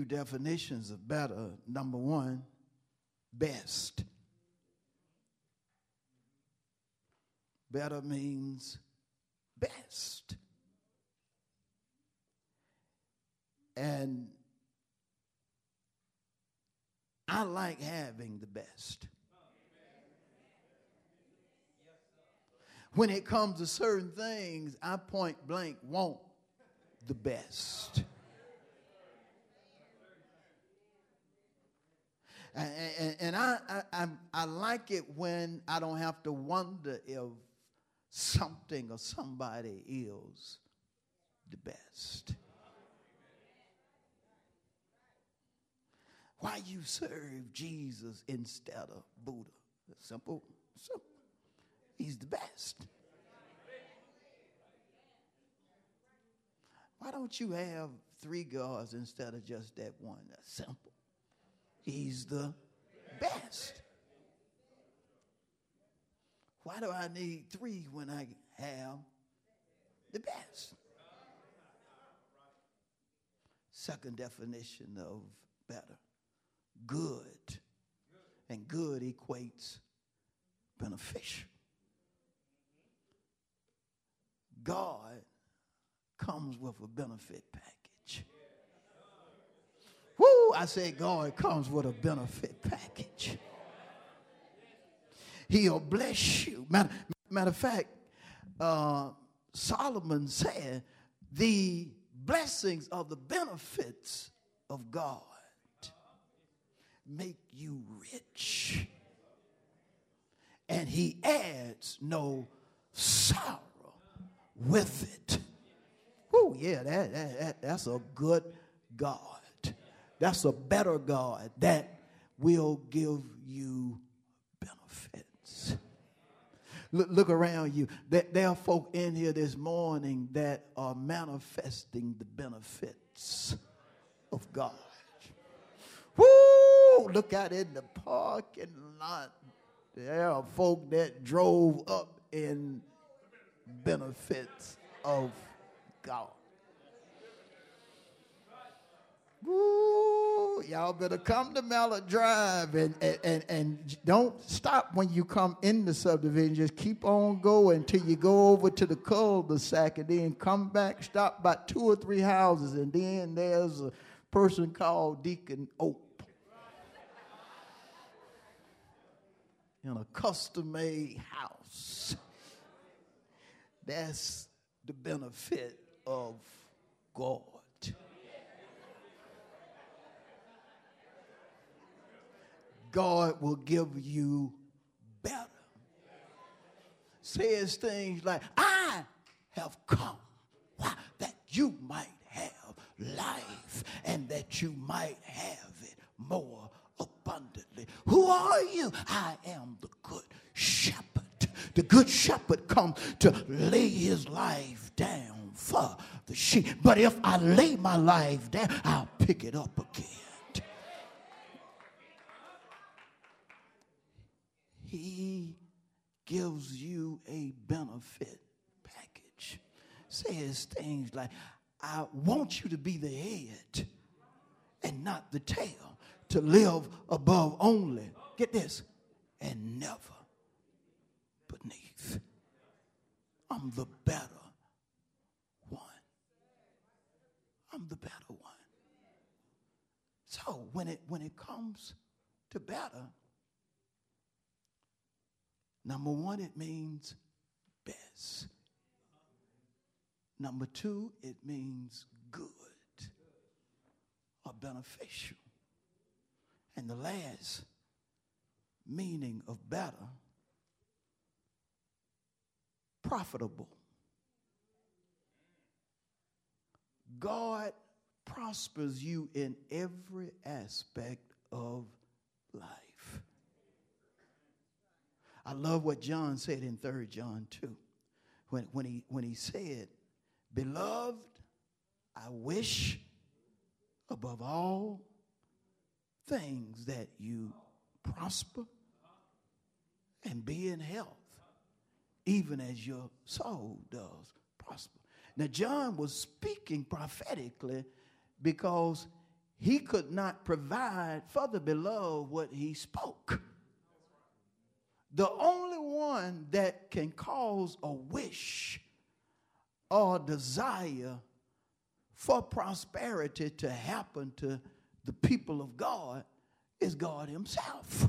Few definitions of better. Number one, best. Better means best. And I like having the best. When it comes to certain things, I point blank want the best. And, and I, I, I like it when I don't have to wonder if something or somebody is the best. Why you serve Jesus instead of Buddha? Simple, simple. He's the best. Why don't you have three gods instead of just that one? That's simple. He's the best. Why do I need three when I have the best? Second definition of better good. And good equates beneficial. God comes with a benefit package. Woo! I say God comes with a benefit package. He'll bless you. Matter, matter of fact, uh, Solomon said the blessings of the benefits of God make you rich. And he adds no sorrow with it. Oh, yeah, that, that, that, that's a good God. That's a better God that will give you benefits. Look, look around you. There are folk in here this morning that are manifesting the benefits of God. Woo! Look out in the parking lot. There are folk that drove up in benefits of God. Woo, y'all better come to Mallard Drive and, and, and, and, don't stop when you come in the subdivision. Just keep on going until you go over to the cul-de-sac and then come back, stop by two or three houses, and then there's a person called Deacon Ope. In a custom made house. That's the benefit of God. God will give you better. Says things like, I have come why, that you might have life and that you might have it more abundantly. Who are you? I am the good shepherd. The good shepherd comes to lay his life down for the sheep. But if I lay my life down, I'll pick it up again. He gives you a benefit package. Says things like, I want you to be the head and not the tail, to live above only. Get this, and never beneath. I'm the better one. I'm the better one. So when it when it comes to better, Number one, it means best. Number two, it means good or beneficial. And the last meaning of better, profitable. God prospers you in every aspect of life. I love what John said in 3 John 2 when, when, he, when he said, Beloved, I wish above all things that you prosper and be in health, even as your soul does prosper. Now, John was speaking prophetically because he could not provide for the beloved what he spoke. The only one that can cause a wish or desire for prosperity to happen to the people of God is God Himself.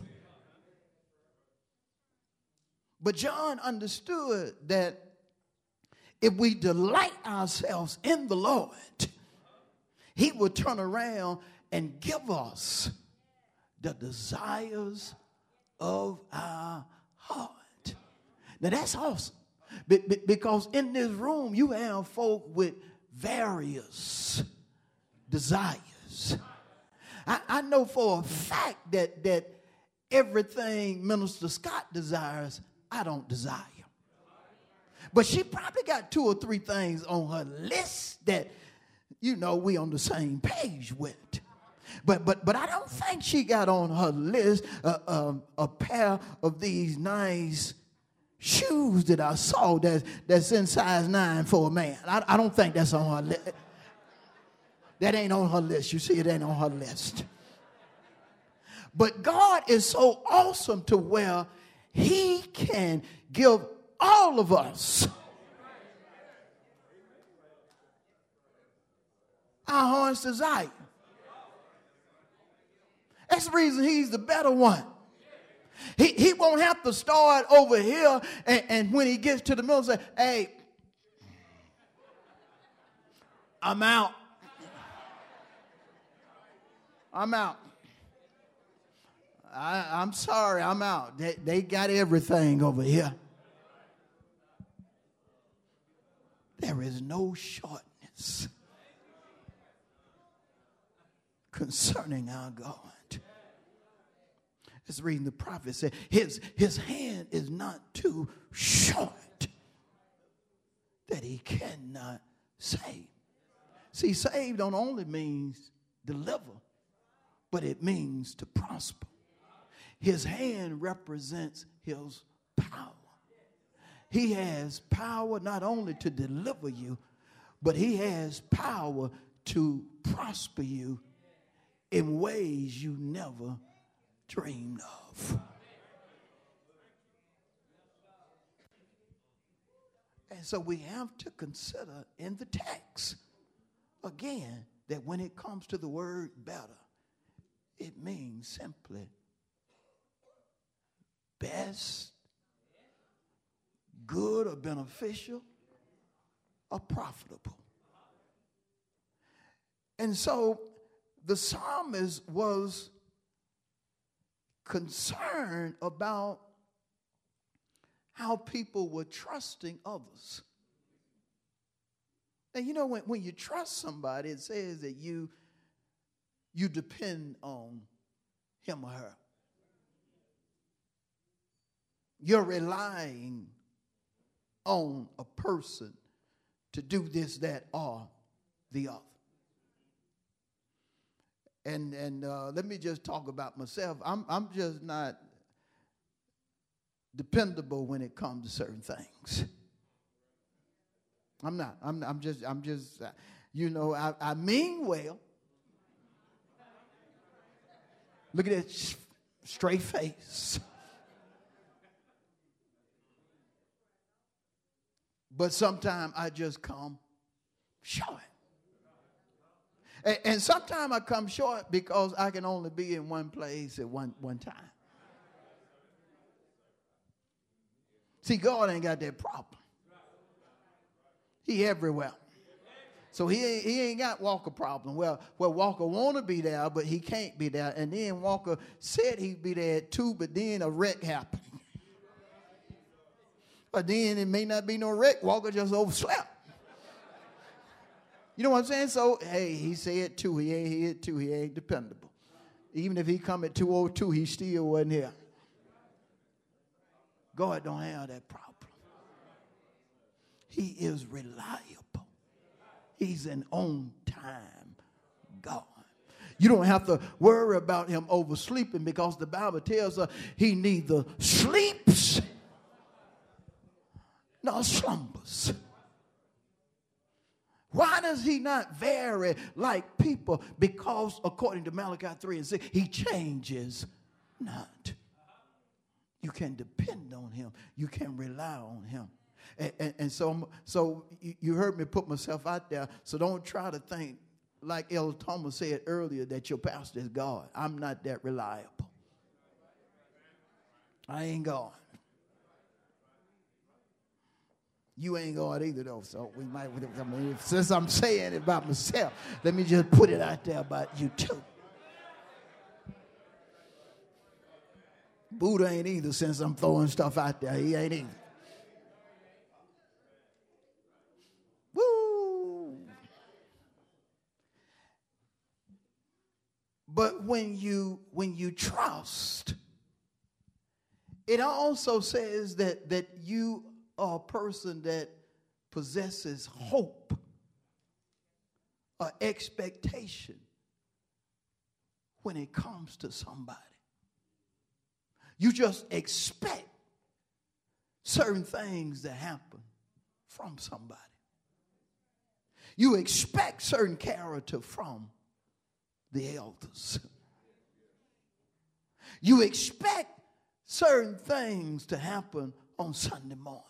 But John understood that if we delight ourselves in the Lord, He will turn around and give us the desires of our heart. Now that's awesome. because in this room, you have folk with various desires. I, I know for a fact that, that everything Minister Scott desires, I don't desire. But she probably got two or three things on her list that, you know, we on the same page with. But but but I don't think she got on her list uh, um, a pair of these nice shoes that I saw that, that's in size nine for a man. I, I don't think that's on her list. That ain't on her list. You see, it ain't on her list. But God is so awesome to where He can give all of us our heart's desire. That's the reason He's the better one. He, he won't have to start over here and, and when he gets to the middle say, hey, I'm out. I'm out. I, am sorry, I'm out. They, they got everything over here. There is no shortness concerning our God. Reading the prophet said his, his hand is not too short that he cannot save. See, save don't only means deliver, but it means to prosper. His hand represents his power. He has power not only to deliver you, but he has power to prosper you in ways you never dreamed of. And so we have to consider in the text again that when it comes to the word better, it means simply best, good or beneficial, or profitable. And so the psalmist was concerned about how people were trusting others. And you know, when, when you trust somebody, it says that you you depend on him or her. You're relying on a person to do this, that, or the other. And, and uh, let me just talk about myself. I'm, I'm just not dependable when it comes to certain things. I'm not. I'm, I'm just, I'm just, uh, you know, I, I mean well. Look at that straight face. But sometimes I just come short. And, and sometimes I come short because I can only be in one place at one, one time. See, God ain't got that problem. He everywhere. So he he ain't got Walker problem. Well, well, Walker want to be there, but he can't be there. And then Walker said he'd be there at two, but then a wreck happened. But then it may not be no wreck. Walker just overslept. You know what I'm saying? So, hey, he said two. He ain't here two. He ain't dependable. Even if he come at 202, he still wasn't here. God don't have that problem. He is reliable. He's an on time God. You don't have to worry about him oversleeping because the Bible tells us he neither sleeps nor slumbers. Why does he not vary like people? Because according to Malachi 3 and 6, he changes not. You can depend on him, you can rely on him. And, and, and so, so you heard me put myself out there, so don't try to think, like El Thomas said earlier, that your pastor is God. I'm not that reliable. I ain't God. You ain't God either, though. So we might, I mean, since I'm saying it about myself, let me just put it out there about you too. Buddha ain't either since I'm throwing stuff out there. He ain't either. Woo! But when you when you trust, it also says that that you a person that possesses hope or expectation when it comes to somebody. You just expect certain things to happen from somebody. You expect certain character from the elders. You expect certain things to happen on Sunday morning.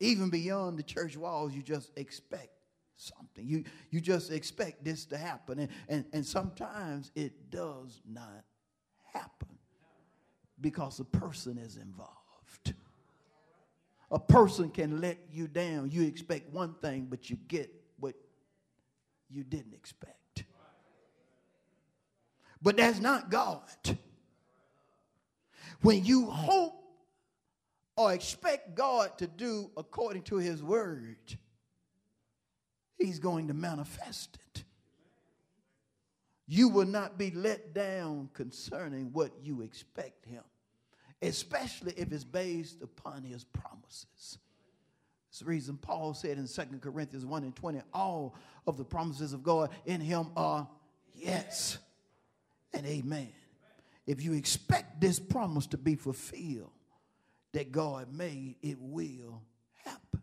Even beyond the church walls, you just expect something. You, you just expect this to happen. And, and, and sometimes it does not happen because a person is involved. A person can let you down. You expect one thing, but you get what you didn't expect. But that's not God. When you hope or expect God to do according to his word, he's going to manifest it. You will not be let down concerning what you expect him, especially if it's based upon his promises. That's the reason Paul said in 2 Corinthians 1 and 20, all of the promises of God in him are yes and amen. If you expect this promise to be fulfilled, that God made, it will happen.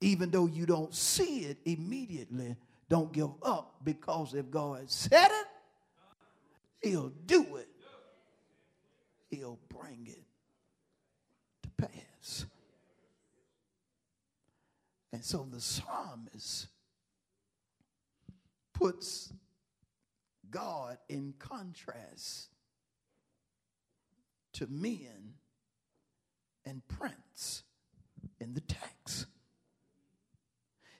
Even though you don't see it immediately, don't give up because if God said it, He'll do it. He'll bring it to pass. And so the psalmist puts God in contrast to men and prince in the text.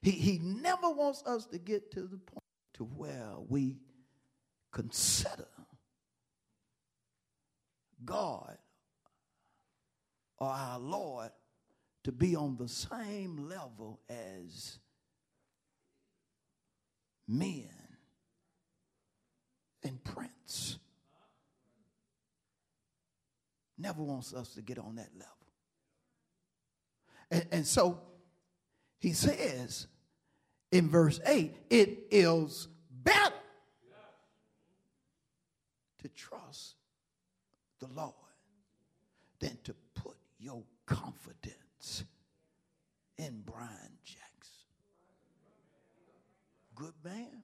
He, he never wants us to get to the point to where we consider God or our Lord to be on the same level as men and prince never wants us to get on that level. And, and so he says in verse 8, it is better to trust the Lord than to put your confidence in Brian Jackson. Good man,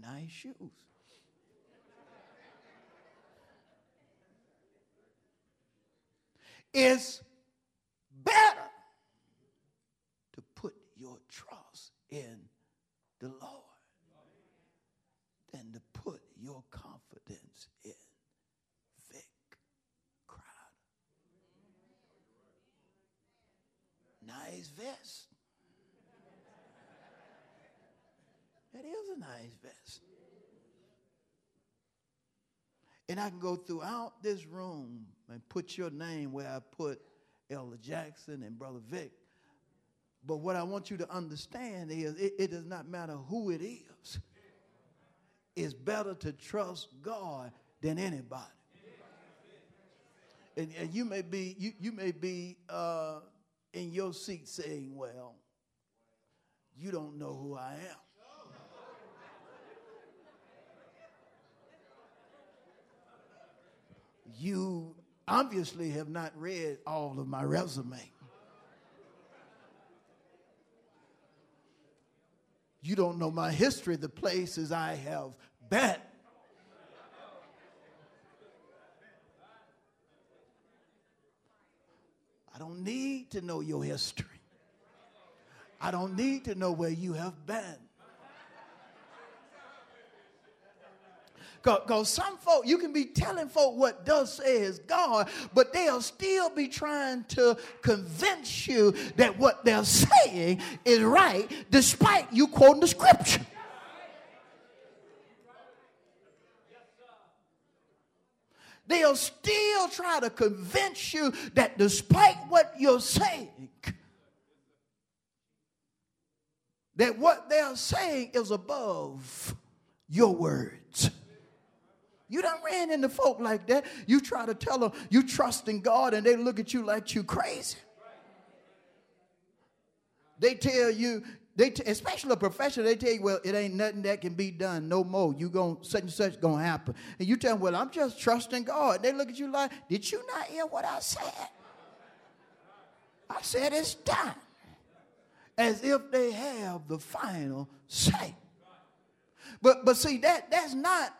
nice shoes. Is better to put your trust in the Lord than to put your confidence in Vic Crowder. Nice vest. That is a nice vest. And I can go throughout this room and put your name where I put Elder Jackson and Brother Vic. But what I want you to understand is it, it does not matter who it is. It's better to trust God than anybody. And, and you may be you, you may be uh, in your seat saying, "Well, you don't know who I am." You obviously have not read all of my resume. You don't know my history, the places I have been. I don't need to know your history. I don't need to know where you have been. Because some folk, you can be telling folk what does say is God, but they'll still be trying to convince you that what they're saying is right, despite you quoting the scripture. They'll still try to convince you that despite what you're saying, that what they're saying is above your words. You done ran into folk like that. You try to tell them you trust in God and they look at you like you crazy. They tell you, they t- especially a professional, they tell you, well, it ain't nothing that can be done no more. You going such and such gonna happen. And you tell them, well, I'm just trusting God. They look at you like, did you not hear what I said? I said it's done. As if they have the final say. But but see that that's not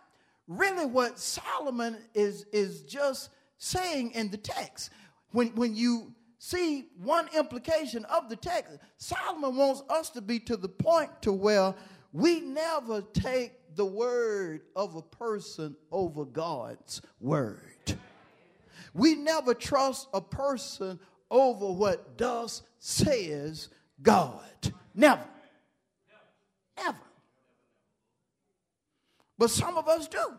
really what Solomon is, is just saying in the text. When, when you see one implication of the text, Solomon wants us to be to the point to where we never take the word of a person over God's word. We never trust a person over what does says God. Never. Never. But some of us do.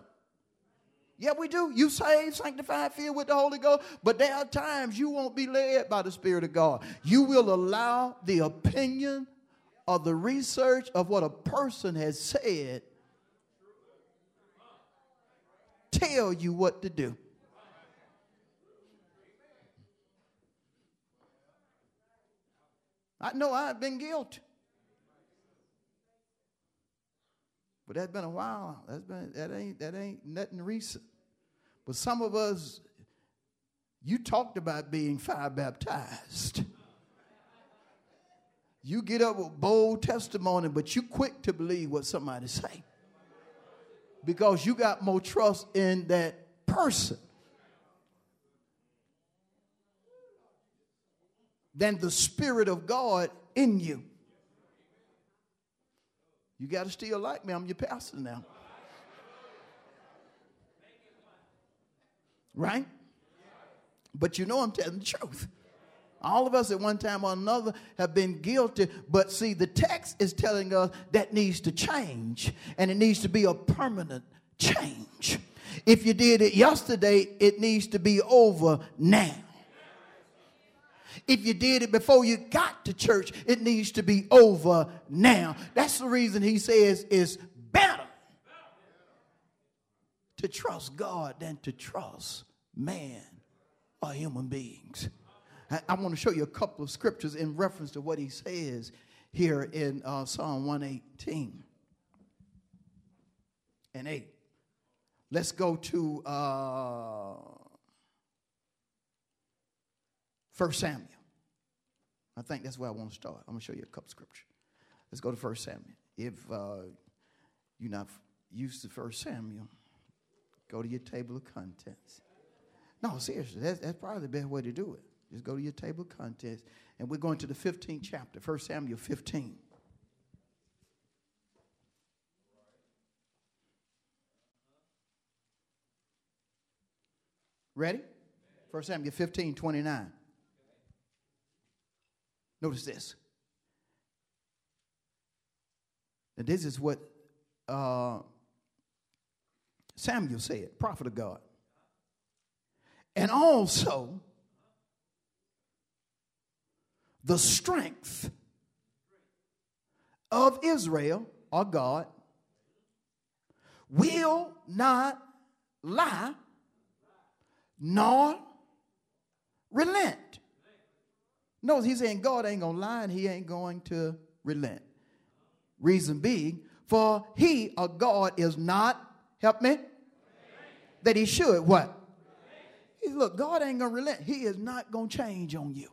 Yeah, we do. You saved, sanctified, filled with the Holy Ghost. But there are times you won't be led by the Spirit of God. You will allow the opinion or the research of what a person has said tell you what to do. I know I've been guilty. But that's been a while. That's been that ain't that ain't nothing recent. But some of us, you talked about being fire baptized. You get up with bold testimony, but you quick to believe what somebody say. Because you got more trust in that person than the Spirit of God in you. You got to still like me. I'm your pastor now. Right? But you know I'm telling the truth. All of us at one time or another have been guilty, but see, the text is telling us that needs to change, and it needs to be a permanent change. If you did it yesterday, it needs to be over now. If you did it before you got to church, it needs to be over now. That's the reason he says it's better to trust God than to trust man or human beings. I, want to show you a couple of scriptures in reference to what he says here in uh, Psalm 118 and 8. Let's go to uh, 1 Samuel. I think that's where I want to start. I'm going to show you a couple scriptures. Let's go to 1 Samuel. If uh, you're not used to 1 Samuel, go to your table of contents. No, seriously, that's, that's probably the best way to do it. Just go to your table of contents. And we're going to the 15th chapter, 1 Samuel 15. Ready? 1 Samuel 15, 29. Notice this. And this is what uh, Samuel said, prophet of God. And also the strength of Israel our God will not lie nor relent. Notice he's saying God ain't gonna lie and he ain't going to relent. Reason being, for he or God is not, help me, that he should what? He, look, God ain't gonna relent. He is not gonna change on you.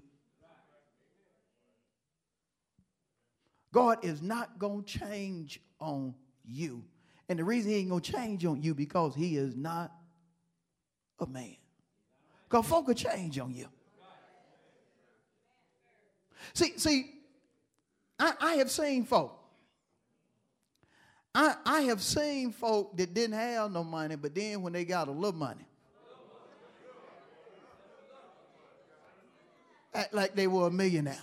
God is not gonna change on you. And the reason he ain't gonna change on you because he is not a man. Because folk will change on you. See, see, I, I have seen folk. I, I have seen folk that didn't have no money, but then when they got a little money, act like they were a millionaire.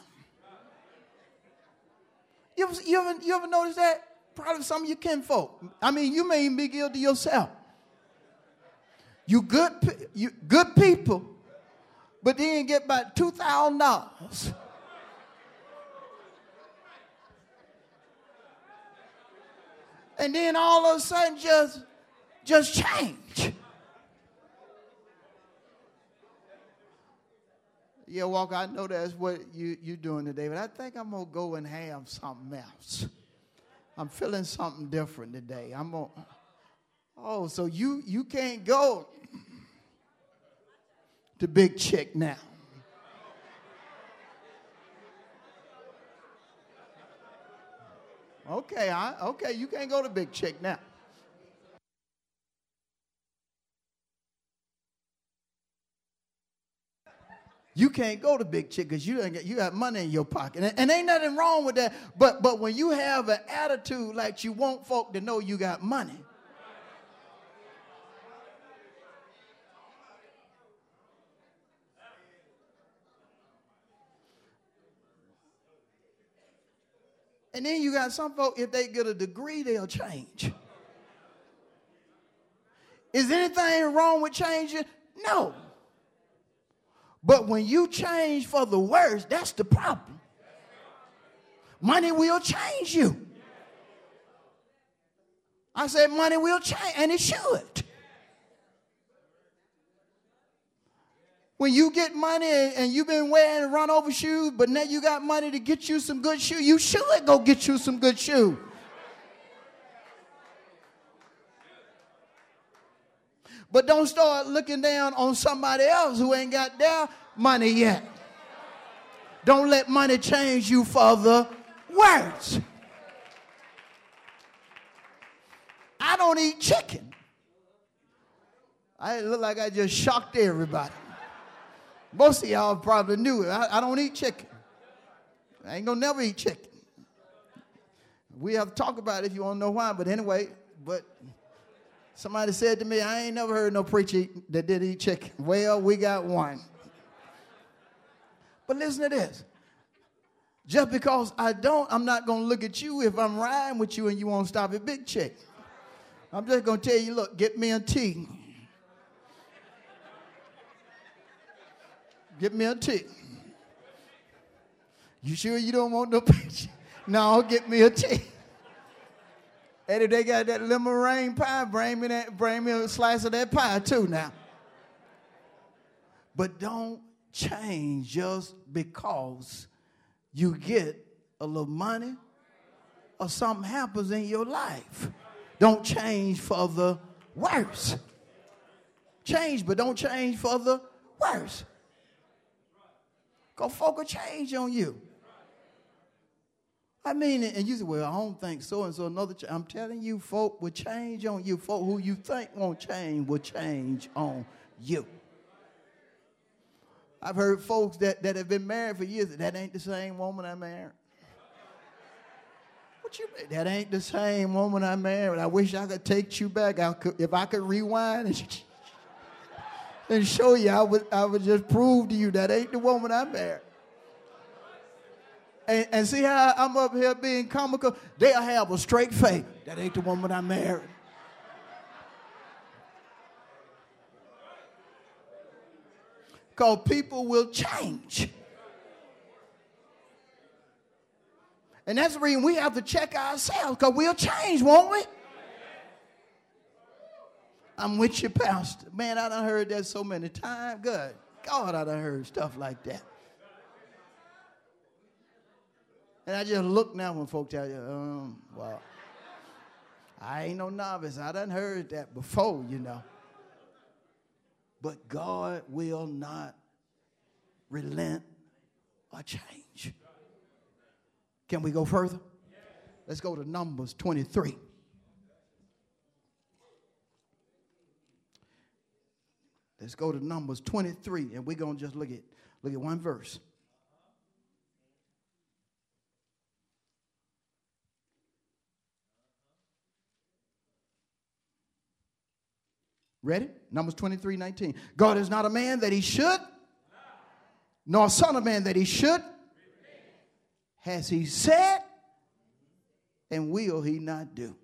You ever, you ever, you ever notice that? Probably some of your kinfolk. I mean, you may even be guilty yourself. You good, you good people, but then get about two thousand dollars. And then all of a sudden just just change. Yeah, Walker, I know that's what you, you're doing today, but I think I'm going to go and have something else. I'm feeling something different today. I'm going to, oh, so you, you can't go to Big Chick now. Okay, I, okay, you can't go to Big Chick now. You can't go to big chick because you don't get, you got money in your pocket, and, and ain't nothing wrong with that. But but when you have an attitude like you want folk to know you got money, And then you got some folk, if they get a degree, they'll change. Is anything wrong with changing? No. But when you change for the worse, that's the problem. Money will change you. I said, money will change, and it should. When you get money and, you've been wearing run over shoes, but now you got money to get you some good shoes, you should go get you some good shoes. But don't start looking down on somebody else who ain't got their money yet. Don't let money change you for the worse. I don't eat chicken. I look like I just shocked everybody. Most of y'all probably knew it. I, I don't eat chicken. I ain't gonna never eat chicken. We have to talk about it if you want to know why, but anyway, but somebody said to me, I ain't never heard no preacher that did eat chicken. Well, we got one. But listen to this. Just because I don't, I'm not gonna look at you if I'm riding with you and you won't stop at Big Chick. I'm just gonna tell you, look, get me a tea. Get me a tea. You sure you don't want no picture? No, get me a tea. And if they got that lemon pie, bring me that, bring me a slice of that pie too now. But don't change just because you get a little money or something happens in your life. Don't change for the worse. Change, but don't change for the worse. Because folk will change on you. I mean, and you say, well, I don't think so and so. Another. I'm telling you, folk will change on you. Folk who you think won't change will change on you. I've heard folks that, that have been married for years, that ain't the same woman I married. What you mean? That ain't the same woman I married. I wish I could take you back. I could, if I could rewind and show you, I would, I would just prove to you that ain't the woman I married. And, and see how I'm up here being comical? They'll have a straight face. That ain't the woman I married. Because people will change. And that's the reason we have to check ourselves because we'll change, won't we? I'm with you, Pastor. Man, I done heard that so many times. Good. God, I done heard stuff like that. And I just look now when folks tell you, um, well, I ain't no novice. I done heard that before, you know. But God will not relent or change. Can we go further? Let's go to Numbers 23. Let's go to Numbers 23, and we're gonna just look at look at one verse. Ready? Numbers 23, 19. God is not a man that he should, nor a son of man that he should. Has he said, and will he not do?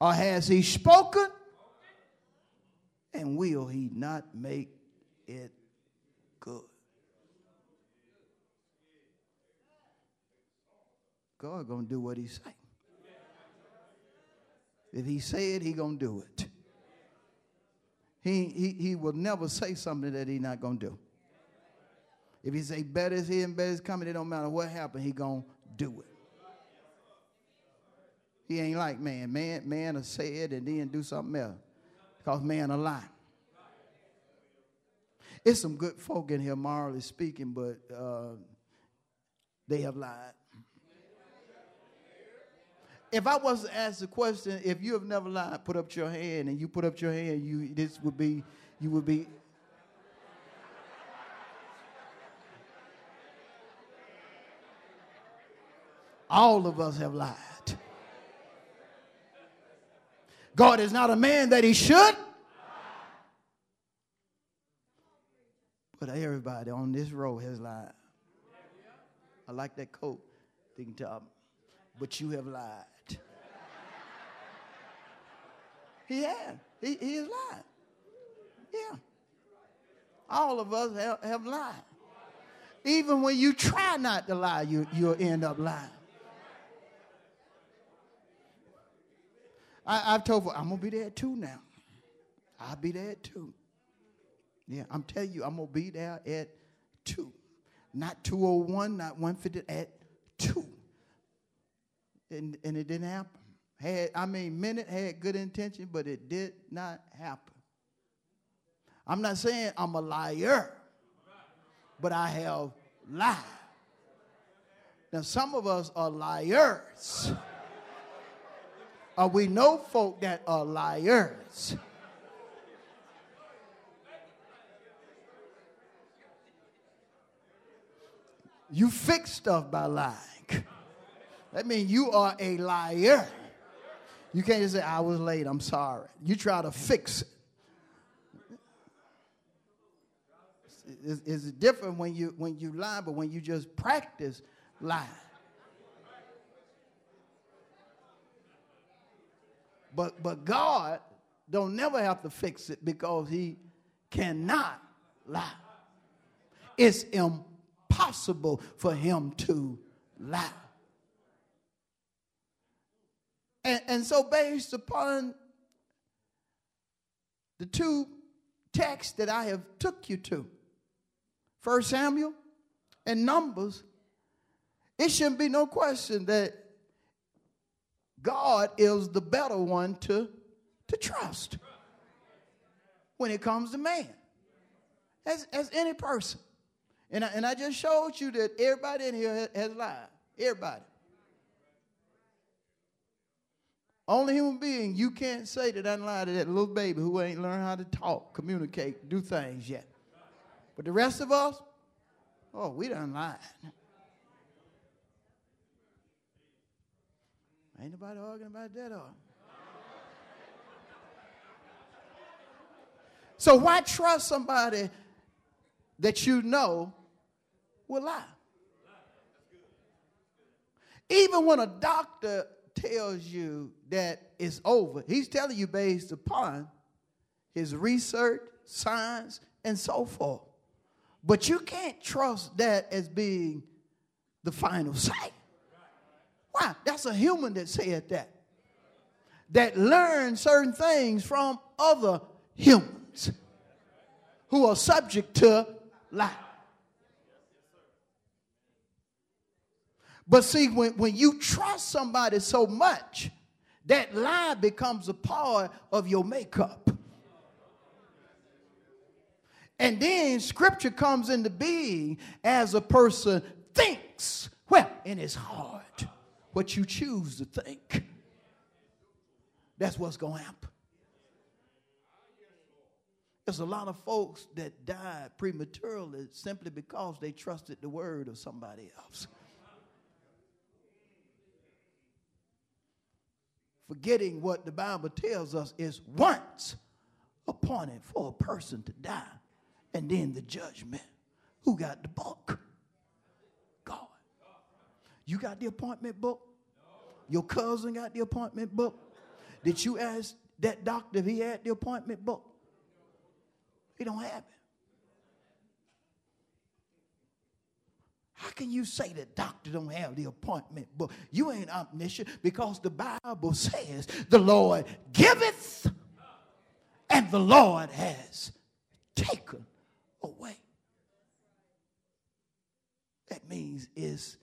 Or has he spoken, and will he not make it good? God gonna do what he say. If he said, he gonna do it. He, he, he will never say something that he not gonna do. If he say better is here and better is coming, it don't matter what happened, he gonna do it. He ain't like man. Man, man will say it and then do something else. Because man a lie. It's some good folk in here, morally speaking, but uh, they have lied. If I was to ask the question, if you have never lied, put up your hand, and you put up your hand, you this would be, you would be. All of us have lied. God is not a man that he should. But everybody on this road has lied. I like that coat, Deacon Top. Um, but you have lied. He had. He, he has lied. Yeah. All of us have, have lied. Even when you try not to lie, you, you'll end up lying. I, have told I'm going to be there too now. I'll be there too. Yeah, I'm telling you, I'm going to be there at 2. Not 201, not 150, at 2. And, and it didn't happen had, I mean, Minute had good intention, but it did not happen. I'm not saying I'm a liar, but I have lied. Now, some of us are liars. Or we know folk that are liars. You fix stuff by lying. That means you are a liar. You can't just say, I was late, I'm sorry. You try to fix it. It's, it's different when you when you lie, but when you just practice lying. But but God don't never have to fix it because he cannot lie. It's impossible for him to lie. And, and so, based upon the two texts that I have took you to, First Samuel and Numbers, it shouldn't be no question that God is the better one to, to trust when it comes to man, as, as any person. And I, and I just showed you that everybody in here has, has lied. Everybody. Only human being you can't say that I lied to that little baby who ain't learned how to talk, communicate, do things yet. But the rest of us, oh, we done lied. Ain't nobody arguing about that, or? So why trust somebody that you know will lie? Even when a doctor tells you that it's over, he's telling you based upon his research, science, and so forth. But you can't trust that as being the final say. Why? That's a human that said that. That learned certain things from other humans who are subject to lie. But see, when, when you trust somebody so much, that lie becomes a part of your makeup. And then scripture comes into being as a person thinks, well, in his heart, what you choose to think. That's what's going to happen. There's a lot of folks that died prematurely simply because they trusted the word of somebody else. Forgetting what the Bible tells us is once appointed for a person to die, and then the judgment. Who got the book? God. You got the appointment book? Your cousin got the appointment book? Did you ask that doctor if he had the appointment book? He don't have it. How can you say the doctor don't have the appointment book? You ain't omniscient because the Bible says the Lord giveth and the Lord has taken away. That means it's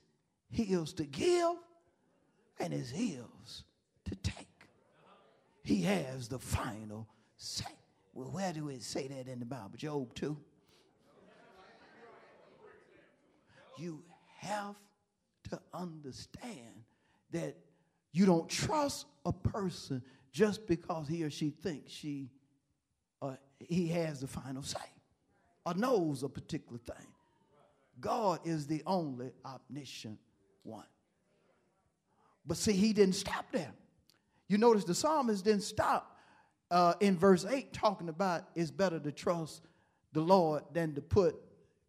his to give and it's his to take. He has the final say. Well, where do it say that in the Bible? Job 2. You have to understand that you don't trust a person just because he or she thinks she uh, he has the final say or knows a particular thing. God is the only omniscient one. But see, he didn't stop there. You notice the psalmist didn't stop uh, in verse 8 talking about it's better to trust the Lord than to put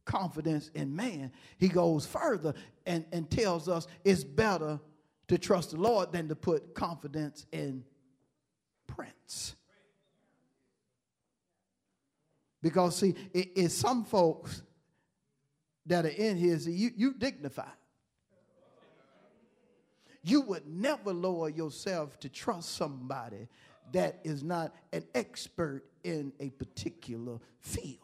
confidence in man. He goes further and, and tells us it's better to trust the Lord than to put confidence in prince. Because, see, it, it's some folks that are in here, see, you, you dignify. You would never lower yourself to trust somebody that is not an expert in a particular field.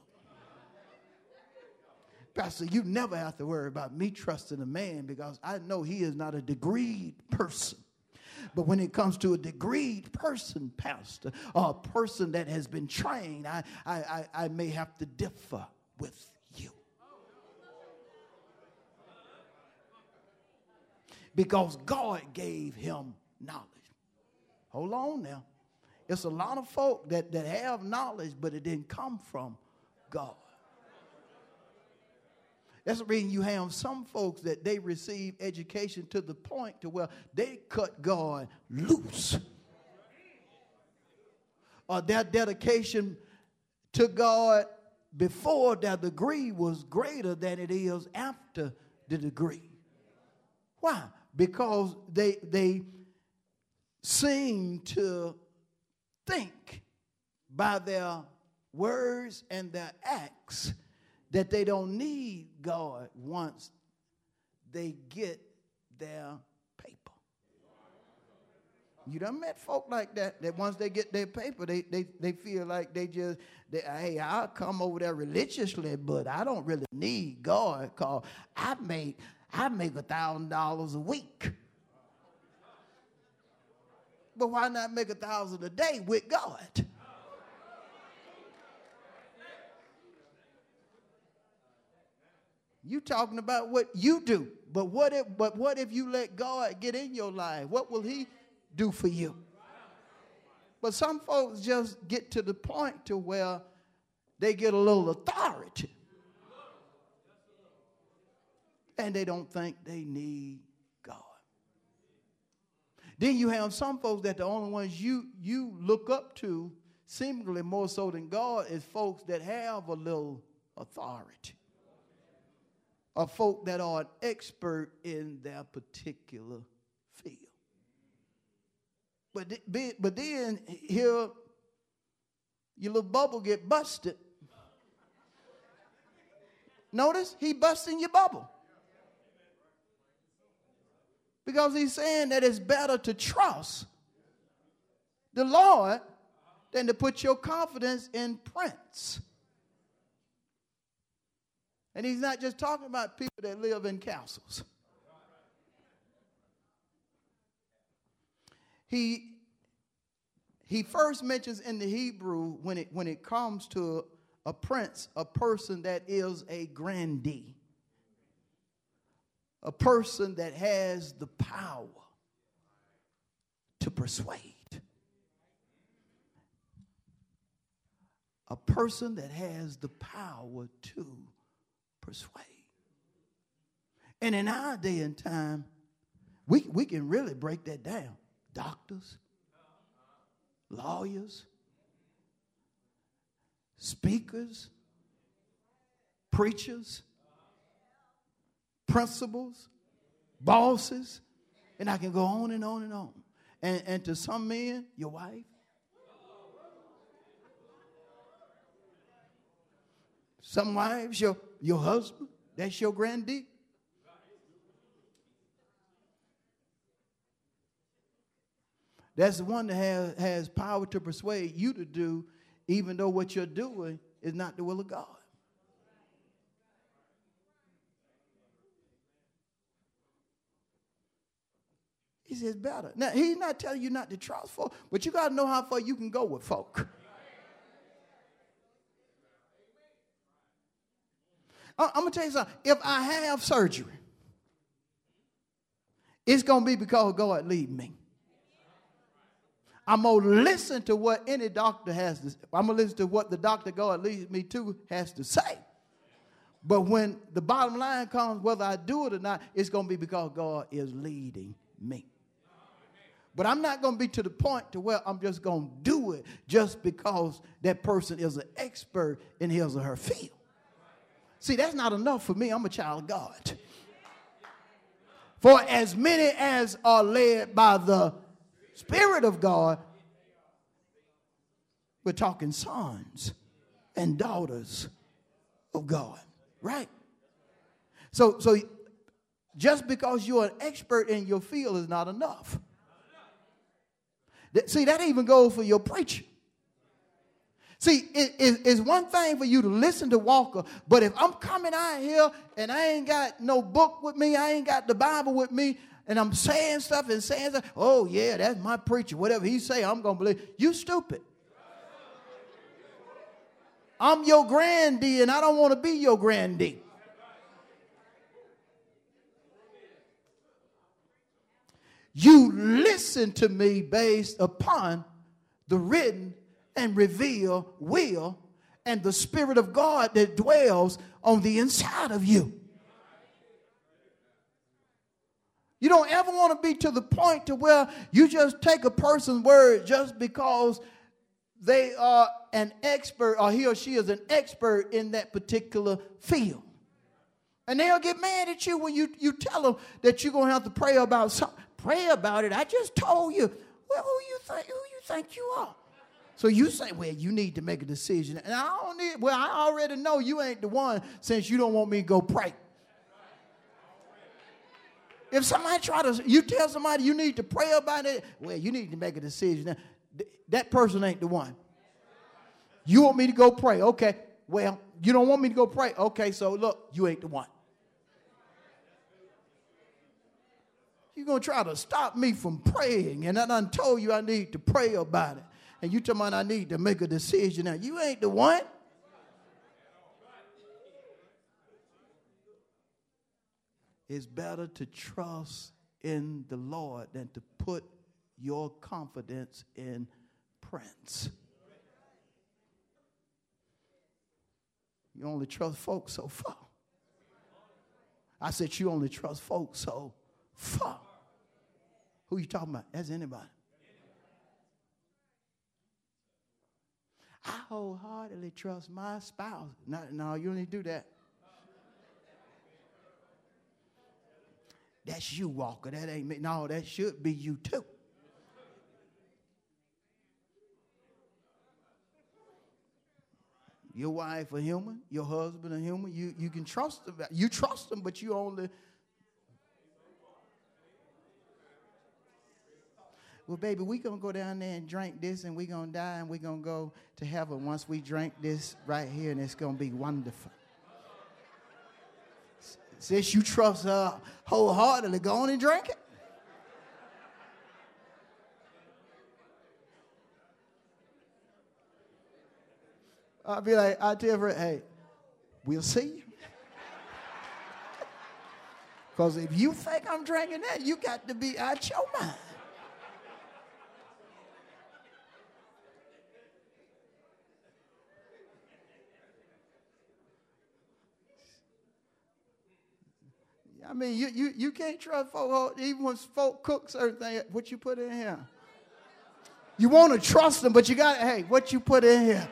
Pastor, you never have to worry about me trusting a man because I know he is not a degreed person. But when it comes to a degreed person, Pastor, or a person that has been trained, I, I, I, I may have to differ with you. Because God gave him knowledge. Hold on now. It's a lot of folk that, that have knowledge, but it didn't come from God. That's the reason you have some folks that they receive education to the point to where they cut God loose. Or their dedication to God before their degree was greater than it is after the degree. Why? Because they they seem to think by their words and their acts that they don't need God once they get their paper. You done met folk like that, that once they get their paper, they, they, they feel like they just, they, hey, I'll come over there religiously, but I don't really need God because I make, I make a $1,000 a week. But why not make a thousand a day with God? You talking about what you do, but what if but what if you let God get in your life? What will he do for you? But some folks just get to the point to where they get a little authority. And they don't think they need God. then you have some folks that the only ones you you look up to, seemingly more so than God, is folks that have a little authority. Or folk that are an expert in their particular field. But, but then here, your little bubble get busted. Notice he busting your bubble. Because he's saying that it's better to trust the Lord than to put your confidence in prince. And he's not just talking about people that live in castles. He, he first mentions in the Hebrew when it, when it comes to a prince, a person that is a grandee, a person that has the power to persuade. A person that has the power to persuade. And in our day and time, we, we can really break that down. Doctors, lawyers, speakers, preachers, principals, bosses, and I can go on and on and on. And, and to some men, your wife, Some wives, your, your husband, that's your grandee. That's the one that has, has power to persuade you to do, even though what you're doing is not the will of God. He says better. Now, he's not telling you not to trust folk, but you got to know how far you can go with folk. I'm going to tell you something. If I have surgery, it's going to be because God lead me. I'm going to listen to what any doctor has to say. I'm going to listen to what the doctor God leads me to has to say. But when the bottom line comes, whether I do it or not, it's going to be because God is leading me. But I'm not going to be to the point to where I'm just going to do it just because that person is an expert in his or her field. See, that's not enough for me. I'm a child of God. For as many as are led by the Spirit of God, we're talking sons and daughters of God, right? So, so just because you're an expert in your field is not enough. See, that even goes for your preacher. See, it, it, it's one thing for you to listen to Walker, but if I'm coming out here and I ain't got no book with me, I ain't got the Bible with me, and I'm saying stuff and saying stuff, oh yeah, that's my preacher. Whatever he say, I'm gonna believe. You stupid. I'm your grandee, and I don't want to be your grandee. You listen to me based upon the written and revealed will and the Spirit of God that dwells on the inside of you. You don't ever want to be to the point to where you just take a person's word just because they are an expert or he or she is an expert in that particular field. And they'll get mad at you when you, you tell them that you're going to have to pray about something. Pray about it. I just told you. Well, who you think who you think you are? So you say, well, you need to make a decision. And I don't need, well, I already know you ain't the one since you don't want me to go pray. If somebody try to, you tell somebody you need to pray about it, well, you need to make a decision. That person ain't the one. You want me to go pray. Okay. Well, you don't want me to go pray. Okay, so look, you ain't the one. You're going to try to stop me from praying, and I done told you I need to pray about it and you tell me I need to make a decision now. You ain't the one. It's better to trust in the Lord than to put your confidence in prince. You only trust folks so far. I said you only trust folks so Fuck. Who you talking about? That's anybody. I wholeheartedly trust my spouse. No, you don't need to do that. That's you, Walker. That ain't me. No, that should be you too. Your wife a human, your husband a human. You you can trust them. You trust them, but you only Well, baby, we gonna go down there and drink this, and we gonna die, and we gonna go to heaven once we drink this right here, and it's gonna be wonderful. Since you trust her wholeheartedly, go on and drink it. I'll be like, I'll tell her, hey, we'll see. Because if you think I'm drinking that, you got to be out your mind. I mean, you, you, you can't trust folk, even when folk cook certain things, what you put in here. You want to trust them, but you got, hey, what you put in here.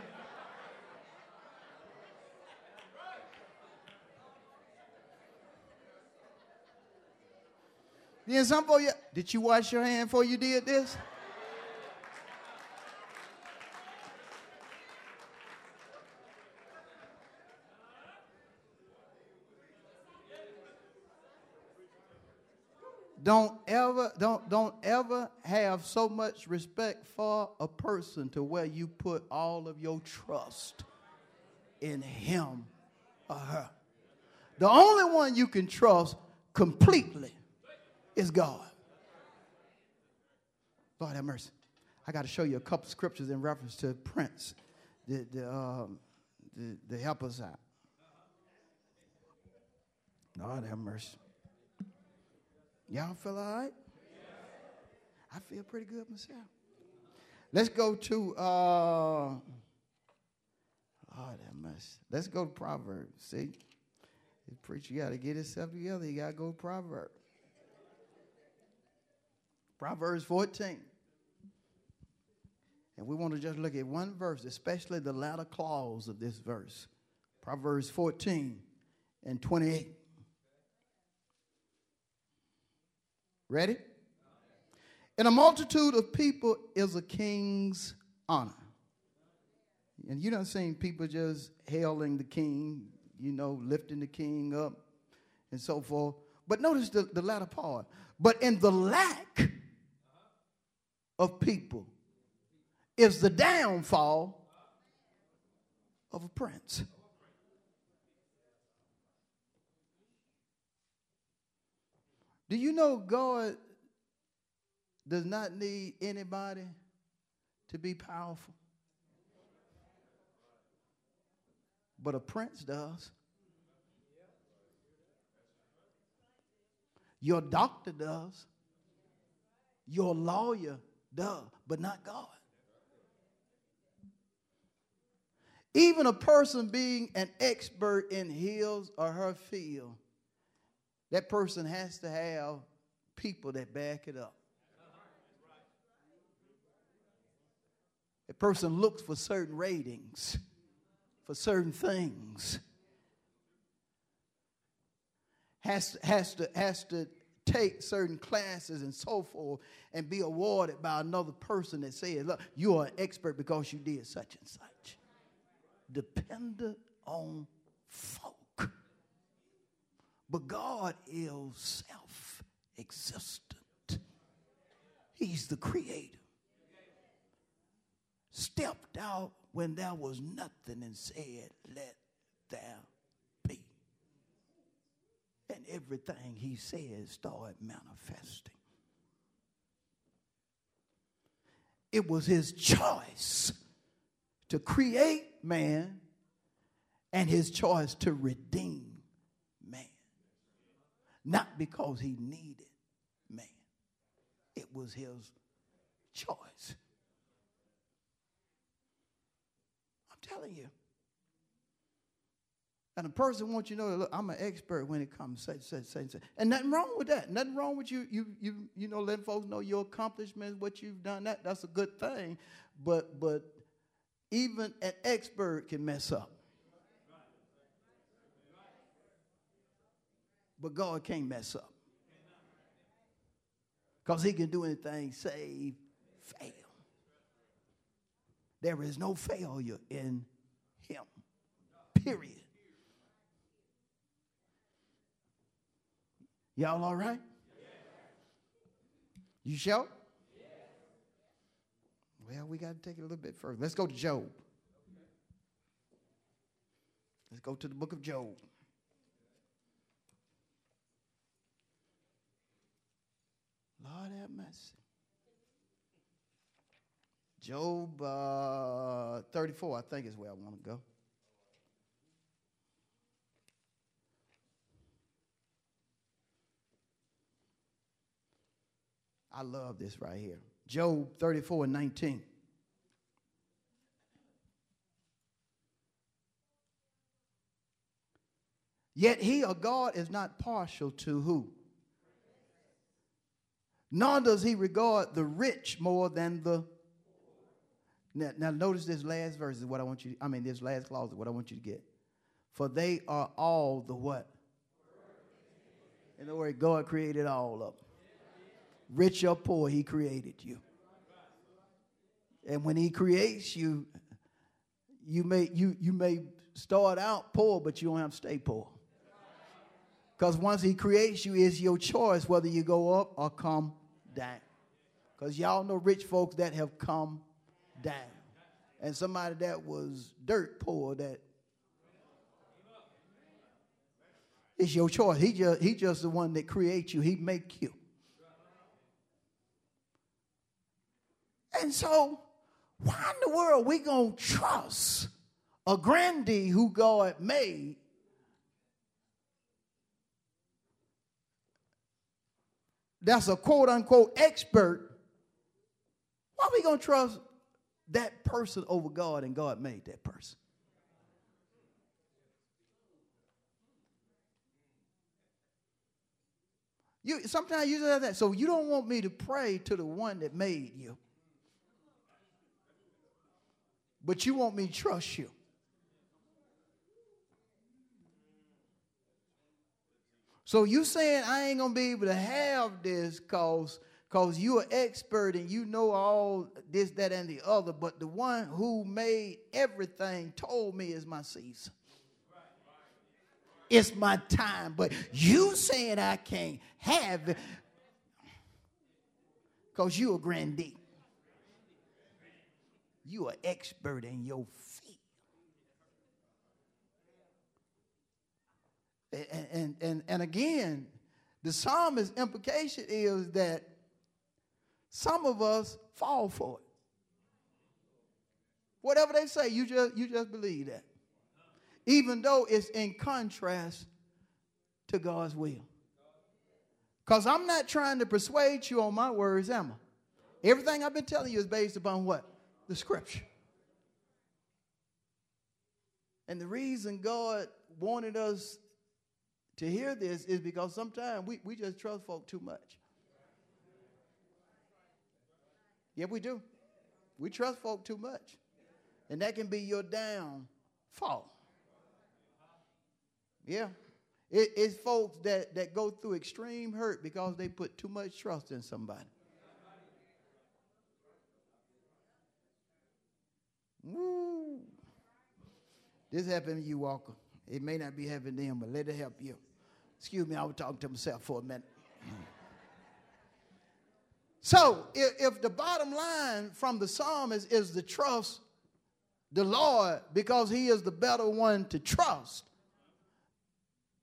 Then some did you wash your hand before you did this? Don't ever, don't, don't ever have so much respect for a person to where you put all of your trust in him or her. The only one you can trust completely is God. Lord have mercy. I got to show you a couple scriptures in reference to Prince to, to, um, to, to help us out. Lord have mercy. Y'all feel all right? I feel pretty good myself. Let's go to uh oh that much. Let's go to Proverbs. See? The preacher got to get himself together. He got to go to Proverbs. Proverbs 14. And we want to just look at one verse, especially the latter clause of this verse. Proverbs 14 and 28. Ready? In a multitude of people is a king's honor. And you don't see people just hailing the king, you know, lifting the king up and so forth. But notice the, the latter part. But in the lack of people is the downfall of a prince. Do you know God does not need anybody to be powerful? But a prince does. Your doctor does. Your lawyer does, but not God. Even a person being an expert in his or her field that person has to have people that back it up. A person looks for certain ratings, for certain things. Has, to, has, to, has to take certain classes and so forth and be awarded by another person that says, Look, you are an expert because you did such and such. Dependent on folk. But God is self existent, He's the creator. Stepped out when there was nothing and said, Let there be. And everything He said started manifesting. It was His choice to create man and His choice to redeem not because he needed man, it was his choice. I'm telling you. And a person wants you to know, look, I'm an expert when it comes to such, such, such. And nothing wrong with that. Nothing wrong with you, you, you, you know, letting folks know your accomplishments, what you've done. That, that's a good thing. But, but even an expert can mess up. But God can't mess up. Because he can do anything save fail. There is no failure in him. period. Y'all all right? You sure? Well, we got to take it a little bit further. Let's go to Job. Let's go to the book of Job. Lord have mercy. Job uh, 34, I think is where I want to go. I love this right here. Job 34 and 19. Yet he or God is not partial to who? Nor does he regard the rich more than the. Now, now notice this last verse is what I want you, I mean, this last clause is what I want you to get. For they are all the what? In other words, God created all of them. Rich or poor, he created you. And when he creates you, you may you you may start out poor, but you don't have to stay poor. Because once he creates you, it's your choice whether you go up or come down. Because y'all know rich folks that have come down. And somebody that was dirt poor that it's your choice. He just he just the one that creates you. He make you. And so, why in the world we gonna trust a grandee who God made that's a quote unquote expert, why are we going to trust that person over God and God made that person? You sometimes you say that. So you don't want me to pray to the one that made you. But you want me to trust you. So you saying I ain't gonna be able to have this cause cause you're an expert and you know all this, that, and the other, but the one who made everything told me is my season. It's my time. But you saying I can't have it because you a grandee. You are expert in your And, and, and, again, the psalmist's implication is that some of us fall for it. Whatever they say, you just, you just believe that. Even though it's in contrast to God's will. Because I'm not trying to persuade you on my words, am I? Everything I've been telling you is based upon what? The scripture. And the reason God wanted us to hear this is because sometimes we, we just trust folk too much. Yeah, we do. We trust folk too much. And that can be your downfall. Yeah. It, it's folks that, that go through extreme hurt because they put too much trust in somebody. Woo. This happened to you, Walker. It may not be happening to them, but let it help you. Excuse me, I was talking to myself for a minute. so, if, if, the bottom line from the psalm is the trust the Lord because he is the better one to trust,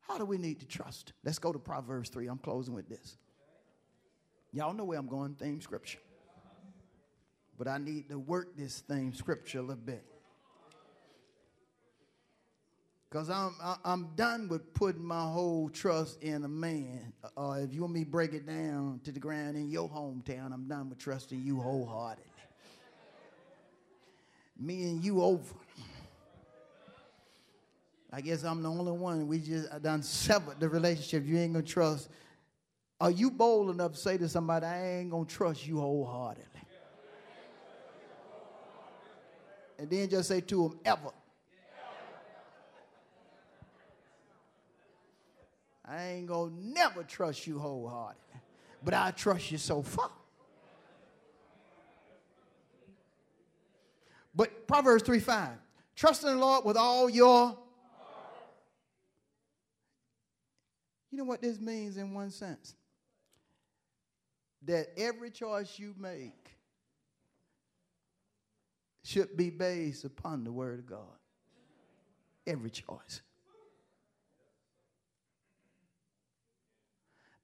how do we need to trust? Let's go to Proverbs 3. I'm closing with this. Y'all know where I'm going, theme scripture. But I need to work this theme scripture a little bit. Because I'm, I'm done with putting my whole trust in a man. Uh, if you want me to break it down to the ground in your hometown, I'm done with trusting you wholeheartedly. Me and you over. I guess I'm the only one. We just I done severed the relationship. You ain't gonna trust. Are you bold enough to say to somebody, I ain't gonna trust you wholeheartedly? And then just say to them, ever. I ain't gonna never trust you wholehearted, but I trust you so far. But Proverbs 3 5, trust in the Lord with all your. You know what this means in one sense? That every choice you make should be based upon the Word of God. Every choice.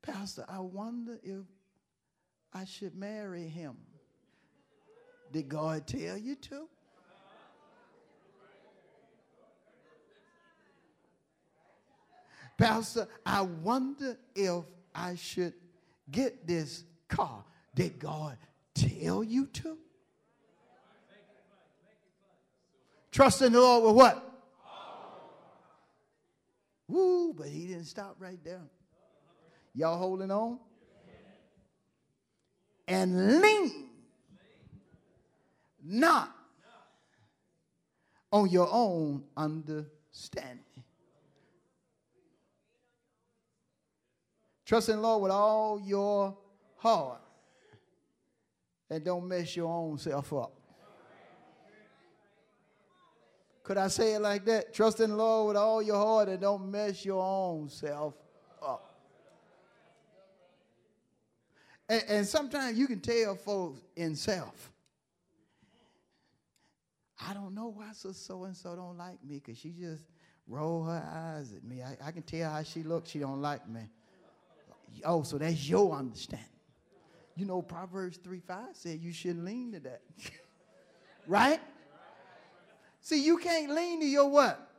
Pastor, I wonder if I should marry him. Did God tell you to? Pastor, I wonder if I should get this car. Did God tell you to? Trust in the Lord with what? Woo, but he didn't stop right there. Y'all holding on? And lean not on your own understanding. Trust in the Lord with all your heart and don't mess your own self up. Could I say it like that? Trust in the Lord with all your heart and don't mess your own self up. And, and sometimes you can tell folks in self. I don't know why so so and so don't like me because she just roll her eyes at me. I, I can tell how she looks. She don't like me. Oh, so that's your understanding. You know, Proverbs 3 5 said you shouldn't lean to that. right? See, you can't lean to your what?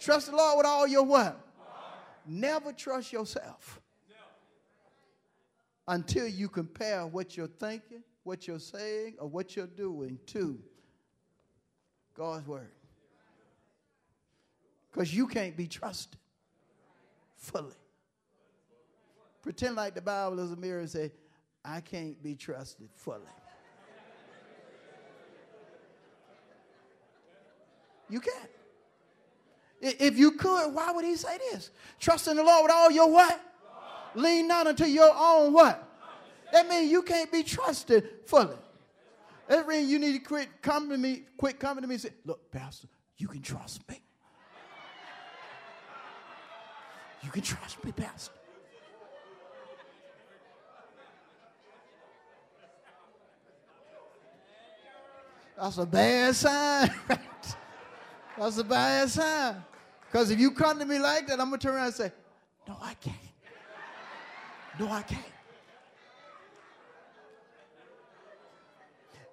Trust the Lord with all your what? Never trust yourself until you compare what you're thinking, what you're saying, or what you're doing to God's word. Because you can't be trusted fully. Pretend like the Bible is a mirror and say, I can't be trusted fully. You can't. If you could, why would he say this? Trust in the Lord with all your what? Lean not unto your own what? That means you can't be trusted fully. That means you need to quit coming to me, quit coming to me and say, look, Pastor, you can trust me. You can trust me, Pastor. That's a bad sign. That's a bad sign. Because if you come to me like that, I'm going to turn around and say, No, I can't. No, I can't.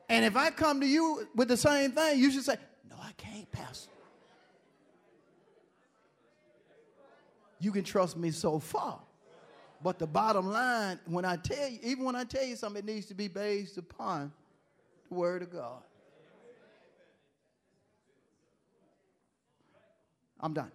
And if I come to you with the same thing, you should say, No, I can't, Pastor. You can trust me so far. But the bottom line, when I tell you, even when I tell you something, it needs to be based upon the Word of God. I'm done.